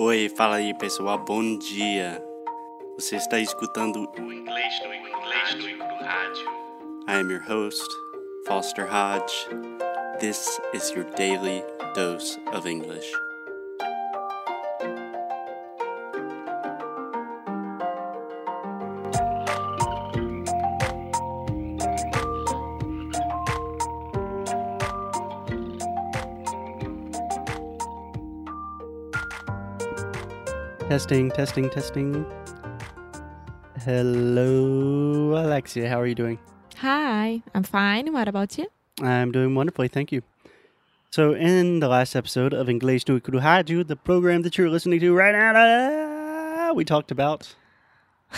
Oi, fala aí pessoal, bom dia. Você está escutando O inglês no, inglês no, rádio. I am your host, Foster Hodge. This is your daily dose of English. Testing, testing, testing. Hello, Alexia. How are you doing? Hi, I'm fine. What about you? I'm doing wonderfully, thank you. So, in the last episode of Inglês no Rádio, the program that you're listening to right now, we talked about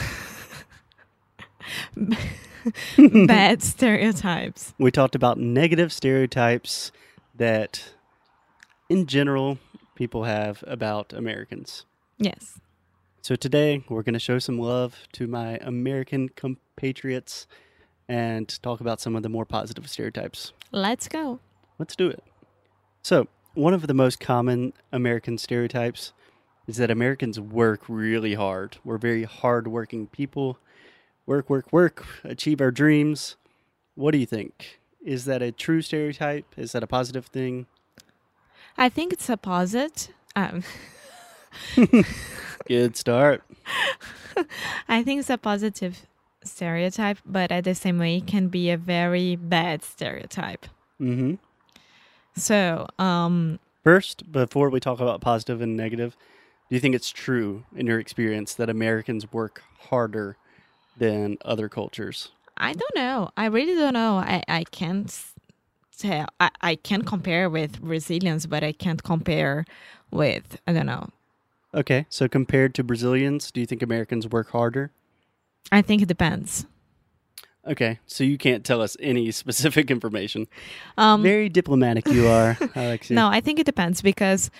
Bad stereotypes. we talked about negative stereotypes that, in general, people have about Americans. Yes. So today we're going to show some love to my American compatriots and talk about some of the more positive stereotypes. Let's go. Let's do it. So, one of the most common American stereotypes is that Americans work really hard. We're very hardworking people. Work, work, work, achieve our dreams. What do you think? Is that a true stereotype? Is that a positive thing? I think it's a positive. Um, Good start. I think it's a positive stereotype, but at the same way, it can be a very bad stereotype. Mm-hmm. So, um, First, before we talk about positive and negative, do you think it's true in your experience that Americans work harder than other cultures? I don't know. I really don't know. I, I can't tell. I, I can compare with Brazilians, but I can't compare with, I don't know. Okay, so compared to Brazilians, do you think Americans work harder? I think it depends. Okay, so you can't tell us any specific information. Um, Very diplomatic you are, Alexia. No, I think it depends because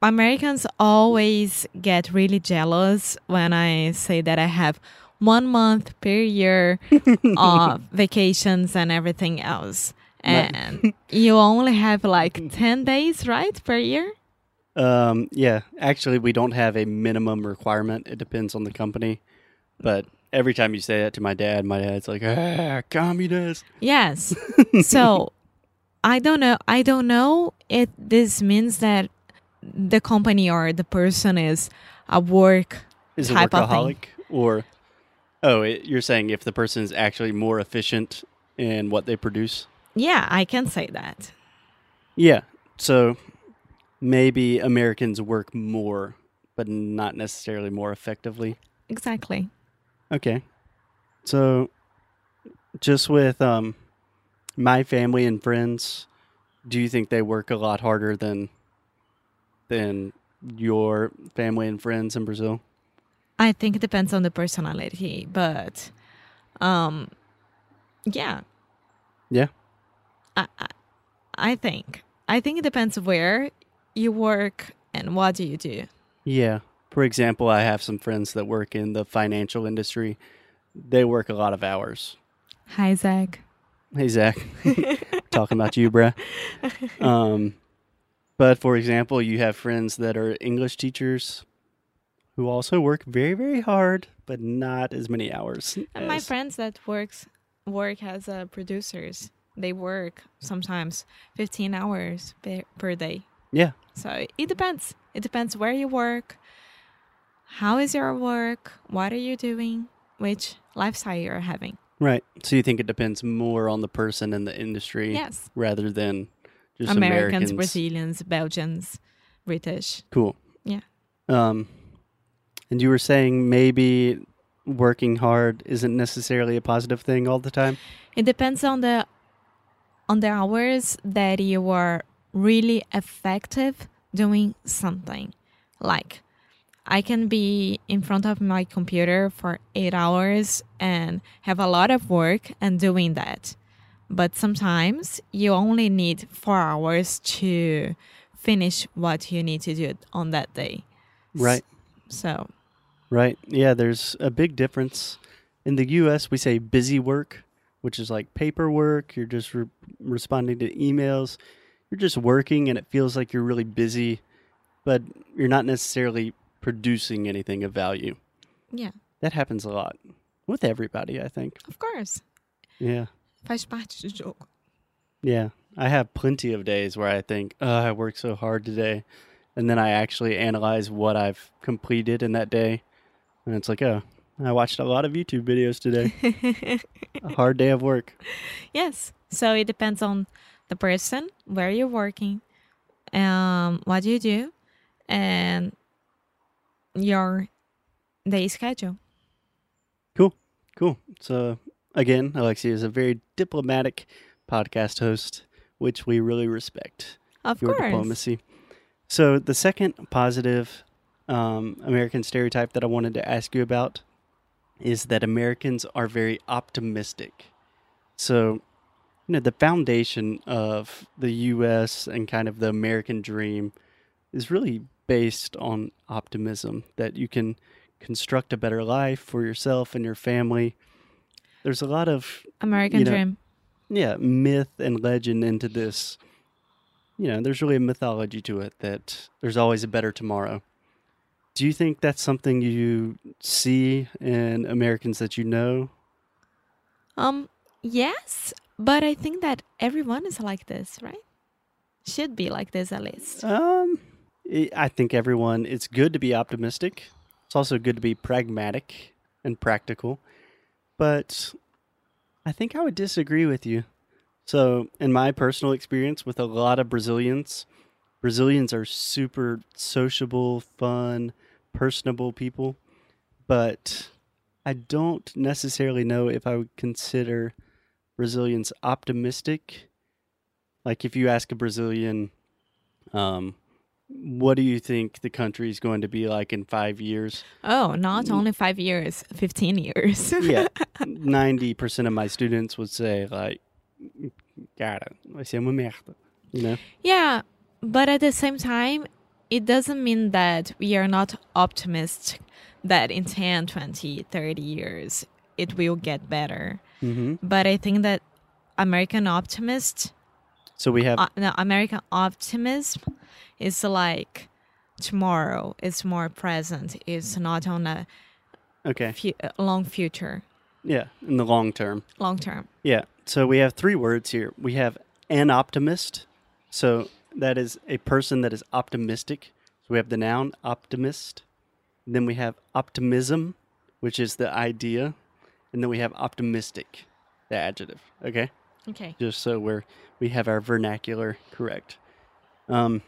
Americans always get really jealous when I say that I have one month per year of vacations and everything else. And you only have like 10 days, right, per year? Um, yeah, actually, we don't have a minimum requirement. It depends on the company. But every time you say that to my dad, my dad's like, ah, communist. Yes. so I don't know. I don't know if this means that the company or the person is a work Is a type of thing. workaholic? Or, oh, it, you're saying if the person is actually more efficient in what they produce? Yeah, I can say that. Yeah. So maybe Americans work more, but not necessarily more effectively. Exactly. Okay. So just with um my family and friends, do you think they work a lot harder than than your family and friends in Brazil? I think it depends on the personality, but um yeah. Yeah. I, I I think. I think it depends where you work and what do you do. Yeah. For example, I have some friends that work in the financial industry. They work a lot of hours. Hi Zach. Hey Zach, talking about you, bruh. Um, but for example, you have friends that are English teachers who also work very, very hard, but not as many hours. And my friends that works work as uh, producers, they work sometimes 15 hours per day. Yeah, So it depends. It depends where you work, how is your work, what are you doing, which lifestyle you're having. right. So you think it depends more on the person and the industry Yes. rather than just Americans, Americans. Brazilians, Belgians, British. Cool. Yeah. Um, and you were saying maybe working hard isn't necessarily a positive thing all the time. It depends on the on the hours that you are really effective doing something. Like I can be in front of my computer for 8 hours and have a lot of work and doing that. But sometimes you only need 4 hours to finish what you need to do on that day. Right. So, Right. Yeah, there's a big difference. In the US, we say busy work, which is like paperwork. You're just re- responding to emails. You're just working and it feels like you're really busy. but you're not necessarily producing anything of value. Yeah, That happens a lot with everybody, I think. of course. Yeah. Faz parte do jogo. Yeah. I have plenty of days where I think, oh, I worked so hard today. And then I actually analyze what I've completed in that day. And it's like, oh, I watched a lot of YouTube videos today. a hard day of work. Yes. So it depends on the person, where you're working, um, what do you do, and your day schedule. Cool. Cool. So, again, Alexia is a very diplomatic podcast host, which we really respect. Of your course. diplomacy. So the second positive um, American stereotype that I wanted to ask you about is that Americans are very optimistic. So, you know, the foundation of the U.S. and kind of the American dream is really based on optimism that you can construct a better life for yourself and your family. There's a lot of American you know, dream. yeah, myth and legend into this. You know, there's really a mythology to it that there's always a better tomorrow. Do you think that's something you see in Americans that you know? Um, yes, but I think that everyone is like this, right? Should be like this at least. Um, I think everyone, it's good to be optimistic. It's also good to be pragmatic and practical. But I think I would disagree with you. So, in my personal experience with a lot of Brazilians, Brazilians are super sociable, fun, personable people. But I don't necessarily know if I would consider Brazilians optimistic. Like, if you ask a Brazilian, um, what do you think the country is going to be like in five years? Oh, not only five years, 15 years. Yeah, ninety percent of my students would say like, "Cara, vai ser uma merda," you know. Yeah, but at the same time, it doesn't mean that we are not optimistic that in 10, 20, 30 years it will get better. Hmm But I think that American optimist, So we have uh, no, American optimism is like tomorrow is more present. It's not on a okay, fu- long future, yeah, in the long term. long term. Yeah. So we have three words here. We have an optimist. So that is a person that is optimistic. So we have the noun optimist. Then we have optimism, which is the idea. And then we have optimistic, the adjective. Okay. Okay. Just so we're we have our vernacular correct. Um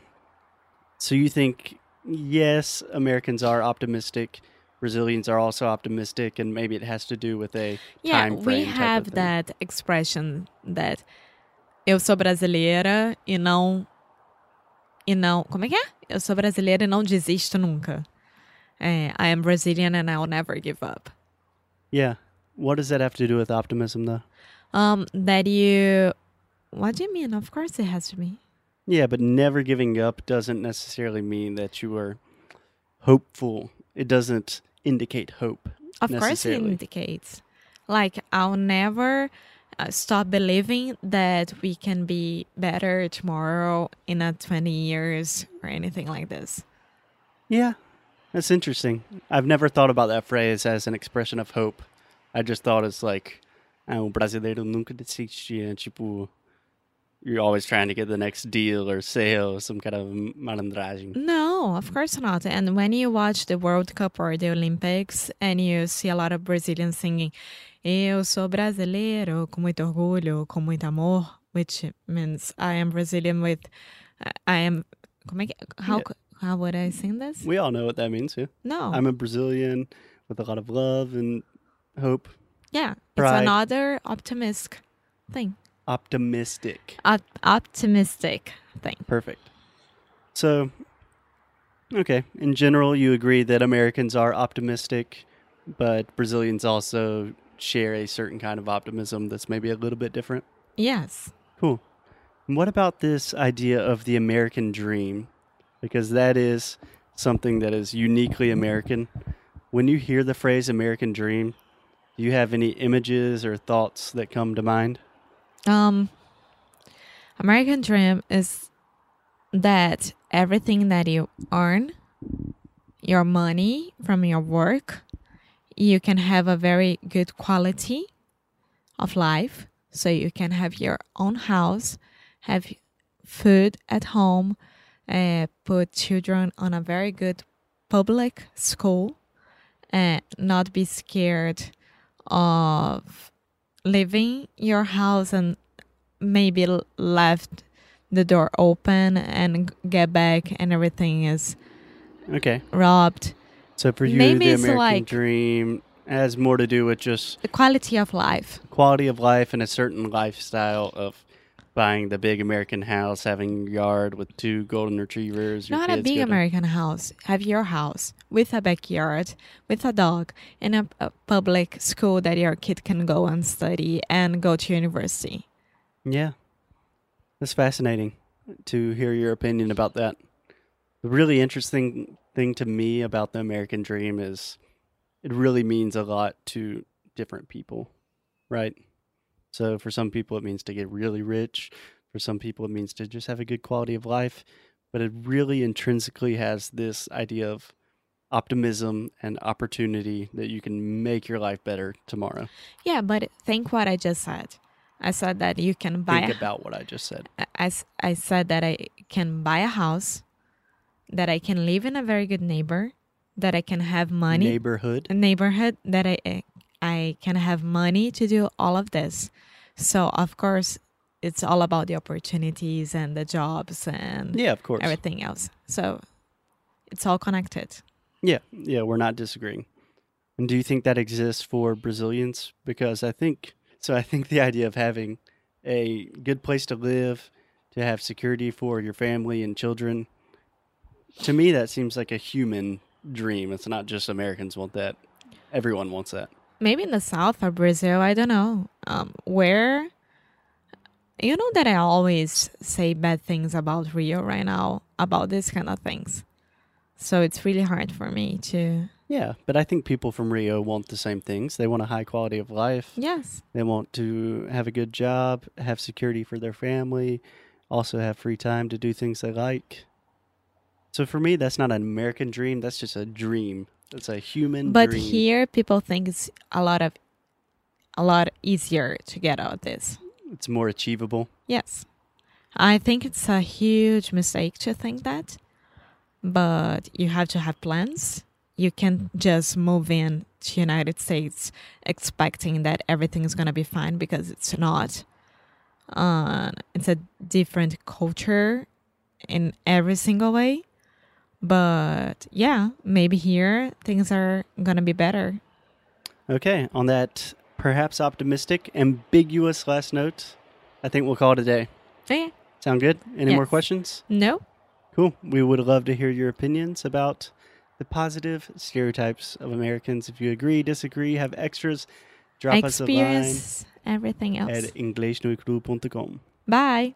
so you think yes, Americans are optimistic, Brazilians are also optimistic, and maybe it has to do with a Yeah, time we frame type of have that expression that eu sou brasileira e não e não, como é que é? Eu sou brasileira e não desisto nunca. I am Brazilian and I'll never give up. Yeah. What does that have to do with optimism, though? Um, that you, what do you mean? Of course it has to be. Yeah, but never giving up doesn't necessarily mean that you are hopeful. It doesn't indicate hope. Of course it indicates. Like I'll never uh, stop believing that we can be better tomorrow in a 20 years or anything like this. Yeah, that's interesting. I've never thought about that phrase as an expression of hope. I just thought it's like, ah, o brasileiro nunca desiste. and, Tipo, you're always trying to get the next deal or sale, some kind of malandragem. No, of course not. And when you watch the World Cup or the Olympics and you see a lot of Brazilians singing, Eu sou brasileiro com muito orgulho, com muito amor, which means I am Brazilian with, I am, como é que, how, Yeah. how would I sing this? We all know what that means, yeah. No. I'm a Brazilian with a lot of love and hope. yeah, it's another optimistic thing. Optimistic. Op- optimistic thing. Perfect. So, okay, in general, you agree that Americans are optimistic, but Brazilians also share a certain kind of optimism that's maybe a little bit different. Yes. Cool. And what about this idea of the American dream? Because that is something that is uniquely American. When you hear the phrase American dream, do you have any images or thoughts that come to mind? Um, American dream is that everything that you earn, your money from your work, you can have a very good quality of life. So you can have your own house, have food at home, uh, put children on a very good public school, and not be scared of leaving your house and maybe left the door open and get back and everything is Okay. robbed. So for you, Maybe the it's American like- dream has more to do with just The quality of life. quality of life and a certain lifestyle of buying the big American house, having a yard with two golden retrievers. Not a big American house. Have your house with a backyard, with a dog, and a, a public school that your kid can go and study and go to university. Yeah. That's fascinating to hear your opinion about that. The really interesting thing to me about the American dream is it really means a lot to different people, right? So for some people, it means to get really rich. For some people, it means to just have a good quality of life. But it really intrinsically has this idea of optimism and opportunity that you can make your life better tomorrow. Yeah, but think what I just said. I said that you can buy Think about what I just said. i said that I can buy a house, that I can live in a very good neighbor, that I can have money, Neighborhood. a neighborhood, that I eh, I- can have money to do all of this. So of course, it's all about the opportunities and the jobs and Yeah, of course. everything else. So it's all connected. Yeah, yeah, we're not disagreeing. And do you think that exists for Brazilians? Because I think so. I think the idea of having a good place to live, to have security for your family and children, to me, that seems like a human dream. It's not just Americans want that. Everyone wants that. Maybe in the south of Brazil, I don't know. Um, where you know that I always say bad things about Rio right now about these kind of things. So it's really hard for me to Yeah, but I think people from Rio want the same things. They want a high quality of life. yes. They want to have a good job, have security for their family, also have free time to do things they like. So for me, that's not an American dream. That's just a dream. That's a human But dream. here people think it's a lot of a lot easier to get out of this. it's more achievable. Yes. I think it's a huge mistake to think that. But you have to have plans. You can't just move in to United States expecting that everything is going to be fine because it's not. Uh, it's a different culture in every single way. But yeah, maybe here things are going to be better. Okay, on that perhaps optimistic, ambiguous last note, I think we'll call it a day. Okay. Sound good? Any more questions? No? Cool. We would love to hear your opinions about the positive stereotypes of Americans. If you agree, disagree, have extras, drop us a line Experience everything else. at inglesnoicru.com. Bye.